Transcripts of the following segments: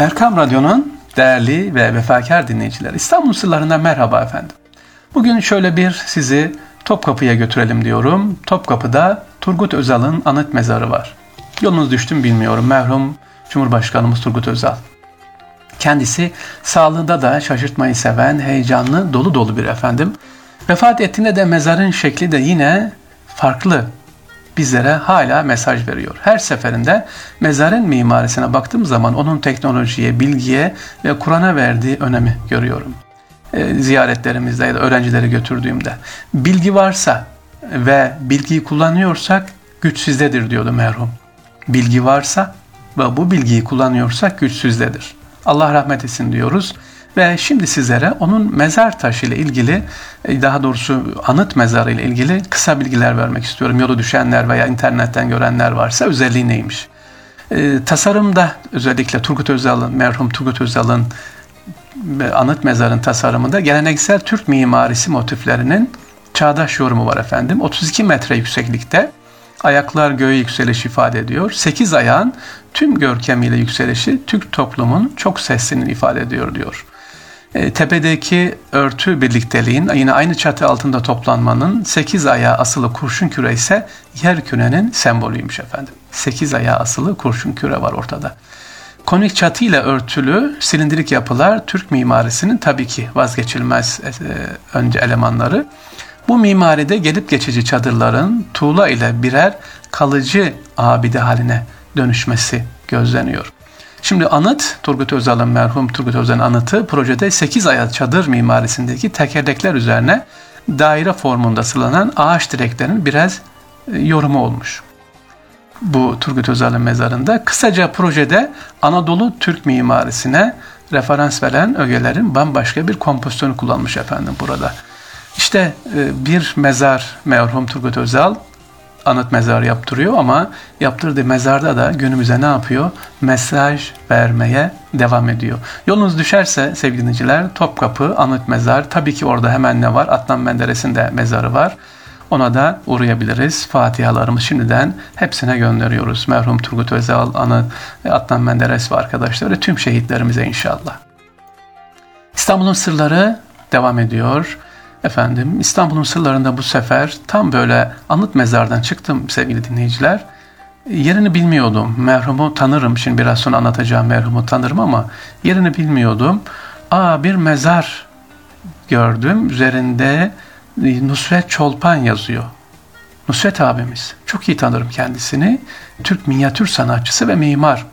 Erkam Radyo'nun değerli ve vefakar dinleyiciler, İstanbul Sırlarından merhaba efendim. Bugün şöyle bir sizi Topkapı'ya götürelim diyorum. Topkapı'da Turgut Özal'ın anıt mezarı var. Yolunuz düştüm bilmiyorum. Merhum Cumhurbaşkanımız Turgut Özal. Kendisi sağlığında da şaşırtmayı seven, heyecanlı, dolu dolu bir efendim. Vefat ettiğinde de mezarın şekli de yine farklı bizlere hala mesaj veriyor. Her seferinde mezarın mimarisine baktığım zaman onun teknolojiye, bilgiye ve Kur'an'a verdiği önemi görüyorum. E, ziyaretlerimizde ya da öğrencileri götürdüğümde. Bilgi varsa ve bilgiyi kullanıyorsak güç sizdedir diyordu merhum. Bilgi varsa ve bu bilgiyi kullanıyorsak güç sizdedir. Allah rahmet etsin diyoruz. Ve şimdi sizlere onun mezar taşı ile ilgili, e, daha doğrusu anıt mezarı ile ilgili kısa bilgiler vermek istiyorum. Yolu düşenler veya internetten görenler varsa özelliği neymiş? E, tasarımda özellikle Turgut Özal'ın, merhum Turgut Özal'ın e, anıt mezarın tasarımında geleneksel Türk mimarisi motiflerinin çağdaş yorumu var efendim. 32 metre yükseklikte ayaklar göğe yükseliş ifade ediyor. 8 ayağın tüm görkemiyle yükselişi Türk toplumun çok seslinin ifade ediyor diyor. E, tepedeki örtü birlikteliğin yine aynı çatı altında toplanmanın 8 ayağı asılı kurşun küre ise yer kürenin sembolüymüş efendim. 8 ayağı asılı kurşun küre var ortada. Konik çatı ile örtülü silindirik yapılar Türk mimarisinin tabii ki vazgeçilmez e, önce elemanları. Bu mimaride gelip geçici çadırların tuğla ile birer kalıcı abide haline dönüşmesi gözleniyor. Şimdi anıt, Turgut Özal'ın merhum Turgut Özal'ın anıtı projede 8 ayağı çadır mimarisindeki tekerlekler üzerine daire formunda sıralan ağaç direklerinin biraz e, yorumu olmuş. Bu Turgut Özal'ın mezarında. Kısaca projede Anadolu Türk mimarisine referans veren ögelerin bambaşka bir kompozisyonu kullanmış efendim burada. İşte e, bir mezar merhum Turgut Özal anıt mezar yaptırıyor ama yaptırdığı mezarda da günümüze ne yapıyor? Mesaj vermeye devam ediyor. Yolunuz düşerse sevgili dinleyiciler Topkapı Anıt Mezar tabii ki orada hemen ne var? Adnan Menderes'in de mezarı var. Ona da uğrayabiliriz. Fatihalarımız şimdiden hepsine gönderiyoruz. Merhum Turgut Özal, Anıt, Adnan Menderes ve arkadaşları tüm şehitlerimize inşallah. İstanbul'un sırları devam ediyor. Efendim İstanbul'un sırlarında bu sefer tam böyle anıt mezardan çıktım sevgili dinleyiciler. Yerini bilmiyordum. Merhumu tanırım. Şimdi biraz sonra anlatacağım merhumu tanırım ama yerini bilmiyordum. Aa bir mezar gördüm. Üzerinde Nusret Çolpan yazıyor. Nusret abimiz. Çok iyi tanırım kendisini. Türk minyatür sanatçısı ve mimar.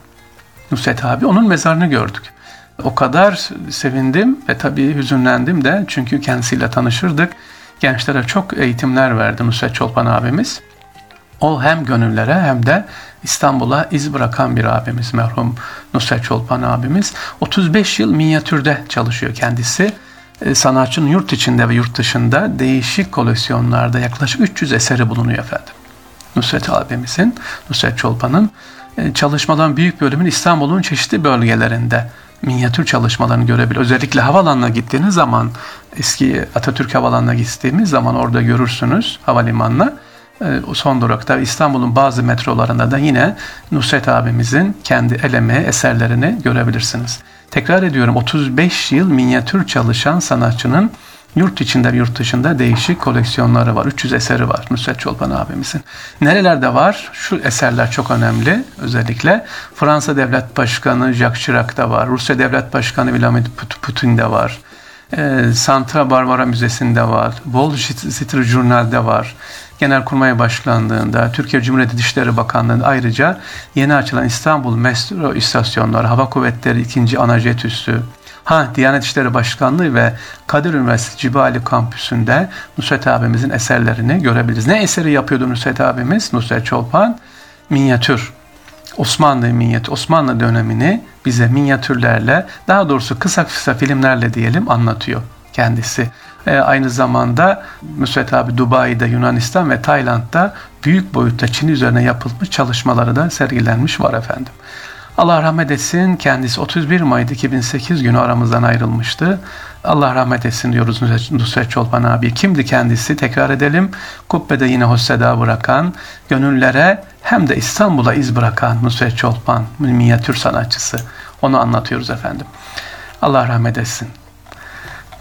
Nusret abi. Onun mezarını gördük. O kadar sevindim ve tabii hüzünlendim de çünkü kendisiyle tanışırdık. Gençlere çok eğitimler verdi Nusret Çolpan abimiz. O hem gönüllere hem de İstanbul'a iz bırakan bir abimiz merhum Nusret Çolpan abimiz. 35 yıl minyatürde çalışıyor kendisi. E, sanatçının yurt içinde ve yurt dışında değişik koleksiyonlarda yaklaşık 300 eseri bulunuyor efendim. Nusret abimizin, Nusret Çolpan'ın e, çalışmaların büyük bölümün İstanbul'un çeşitli bölgelerinde minyatür çalışmalarını görebilir. Özellikle havalanına gittiğiniz zaman eski Atatürk Havalanı'na gittiğimiz zaman orada görürsünüz havalimanına. E, son durakta İstanbul'un bazı metrolarında da yine Nusret abimizin kendi el eserlerini görebilirsiniz. Tekrar ediyorum 35 yıl minyatür çalışan sanatçının Yurt içinde yurt dışında değişik koleksiyonları var. 300 eseri var Nusret Çolpan abimizin. Nerelerde var? Şu eserler çok önemli. Özellikle Fransa Devlet Başkanı Jacques Chirac'da var. Rusya Devlet Başkanı Vladimir Putin'de var. Ee, Santa Barbara Müzesi'nde var. Wall Street Journal'de var. Genelkurmay Başkanlığı'nda, Türkiye Cumhuriyeti Dışişleri Bakanlığı'nda ayrıca yeni açılan İstanbul Metro İstasyonları, Hava Kuvvetleri 2. Anajet Üssü, Ha Diyanet İşleri Başkanlığı ve Kadir Üniversitesi Cibali Kampüsü'nde Nusret abimizin eserlerini görebiliriz. Ne eseri yapıyordu Nusret abimiz? Nusret Çolpan minyatür. Osmanlı minyatür, Osmanlı dönemini bize minyatürlerle, daha doğrusu kısa kısa filmlerle diyelim anlatıyor kendisi. E, aynı zamanda Nusret abi Dubai'de, Yunanistan ve Tayland'da büyük boyutta Çin üzerine yapılmış çalışmaları da sergilenmiş var efendim. Allah rahmet etsin. Kendisi 31 Mayıs 2008 günü aramızdan ayrılmıştı. Allah rahmet etsin diyoruz Nusret Çolpan abi. Kimdi kendisi? Tekrar edelim. Kubbede yine hosseda bırakan, gönüllere hem de İstanbul'a iz bırakan Nusret Çolpan, minyatür sanatçısı. Onu anlatıyoruz efendim. Allah rahmet etsin.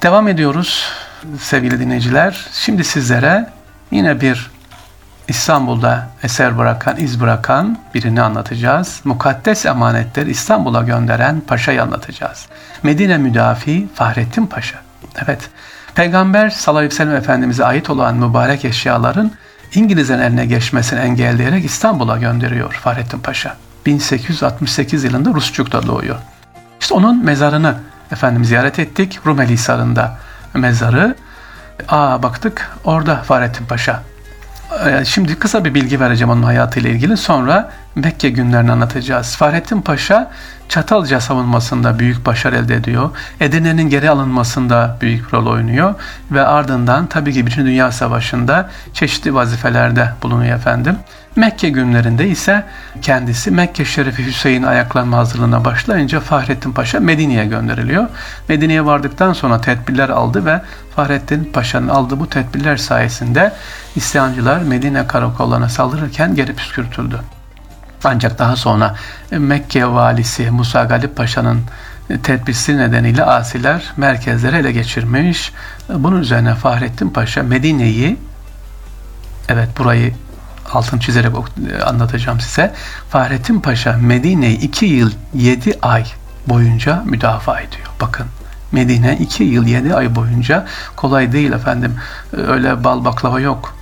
Devam ediyoruz sevgili dinleyiciler. Şimdi sizlere yine bir İstanbul'da eser bırakan, iz bırakan birini anlatacağız. Mukaddes emanetleri İstanbul'a gönderen paşayı anlatacağız. Medine müdafi Fahrettin Paşa. Evet, Peygamber sallallahu aleyhi ve sellem Efendimiz'e ait olan mübarek eşyaların İngilizlerin eline geçmesini engelleyerek İstanbul'a gönderiyor Fahrettin Paşa. 1868 yılında Rusçuk'ta doğuyor. İşte onun mezarını efendim ziyaret ettik. Rumeli Hisarı'nda mezarı. Aa baktık orada Fahrettin Paşa. Ee, şimdi kısa bir bilgi vereceğim onun hayatıyla ilgili. Sonra Mekke günlerini anlatacağız. Fahrettin Paşa Çatalca savunmasında büyük başarı elde ediyor. Edirne'nin geri alınmasında büyük rol oynuyor. Ve ardından tabii ki bütün Dünya Savaşı'nda çeşitli vazifelerde bulunuyor efendim. Mekke günlerinde ise kendisi Mekke Şerifi Hüseyin ayaklanma hazırlığına başlayınca Fahrettin Paşa Medine'ye gönderiliyor. Medine'ye vardıktan sonra tedbirler aldı ve Fahrettin Paşa'nın aldığı bu tedbirler sayesinde İsyancılar Medine karakollarına saldırırken geri püskürtüldü. Ancak daha sonra Mekke valisi Musa Galip Paşa'nın tedbirsi nedeniyle asiler merkezleri ele geçirmiş. Bunun üzerine Fahrettin Paşa Medine'yi evet burayı altını çizerek anlatacağım size. Fahrettin Paşa Medine'yi 2 yıl 7 ay boyunca müdafaa ediyor. Bakın Medine 2 yıl 7 ay boyunca kolay değil efendim. Öyle bal baklava yok.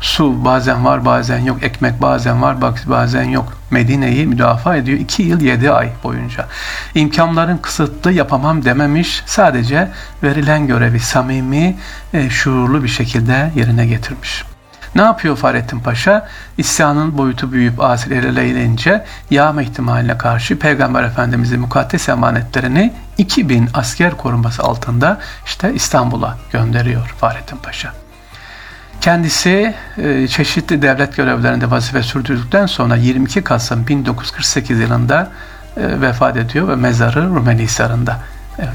Su bazen var bazen yok. Ekmek bazen var bazen yok. Medine'yi müdafaa ediyor 2 yıl 7 ay boyunca. İmkanların kısıtlı yapamam dememiş. Sadece verilen görevi samimi, e, şuurlu bir şekilde yerine getirmiş. Ne yapıyor Fahrettin Paşa? İsyanın boyutu büyüyüp asil ilerleyince yağma ihtimaline karşı Peygamber Efendimiz'in mukaddes emanetlerini 2000 asker koruması altında işte İstanbul'a gönderiyor Fahrettin Paşa. Kendisi e, çeşitli devlet görevlerinde vazife sürdürdükten sonra 22 Kasım 1948 yılında e, vefat ediyor ve mezarı Rumeli Hisarı'nda.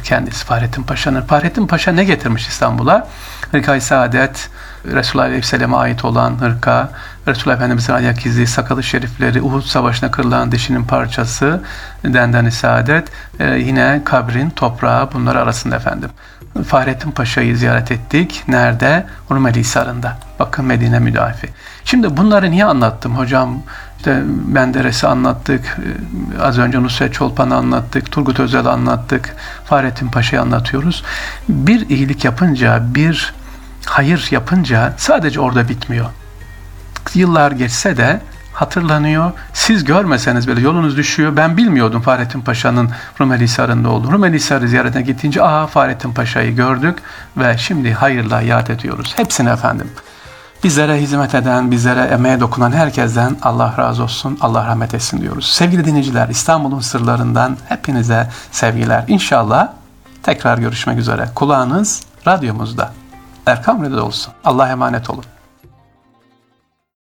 Kendisi Fahrettin Paşa'nın. Fahrettin Paşa ne getirmiş İstanbul'a? Hırkayı Saadet, Resulullah Aleyhisselam'a ait olan hırka, Resulullah Efendimiz'in ayak izi, sakalı şerifleri, Uhud Savaşı'na kırılan dişinin parçası, dendeni saadet, e, yine kabrin toprağı bunlar arasında efendim. Fahrettin Paşa'yı ziyaret ettik. Nerede? Rumeli Hisarı'nda. Bakın Medine müdafi. Şimdi bunları niye anlattım hocam? İşte Menderes'i anlattık, e, az önce Nusret Çolpan'ı anlattık, Turgut Özel'i anlattık, Fahrettin Paşa'yı anlatıyoruz. Bir iyilik yapınca, bir hayır yapınca sadece orada bitmiyor. Yıllar geçse de hatırlanıyor. Siz görmeseniz böyle yolunuz düşüyor. Ben bilmiyordum Fahrettin Paşa'nın Rumeli Hisarı'nda olduğunu. Rumeli Hisarı ziyaretine gittiğince aa Fahrettin Paşa'yı gördük ve şimdi hayırla yad ediyoruz. Hepsini efendim. Bizlere hizmet eden, bizlere emeğe dokunan herkesten Allah razı olsun, Allah rahmet etsin diyoruz. Sevgili dinleyiciler, İstanbul'un sırlarından hepinize sevgiler. İnşallah tekrar görüşmek üzere. Kulağınız radyomuzda. Erkam Radyo'da olsun. Allah emanet olun.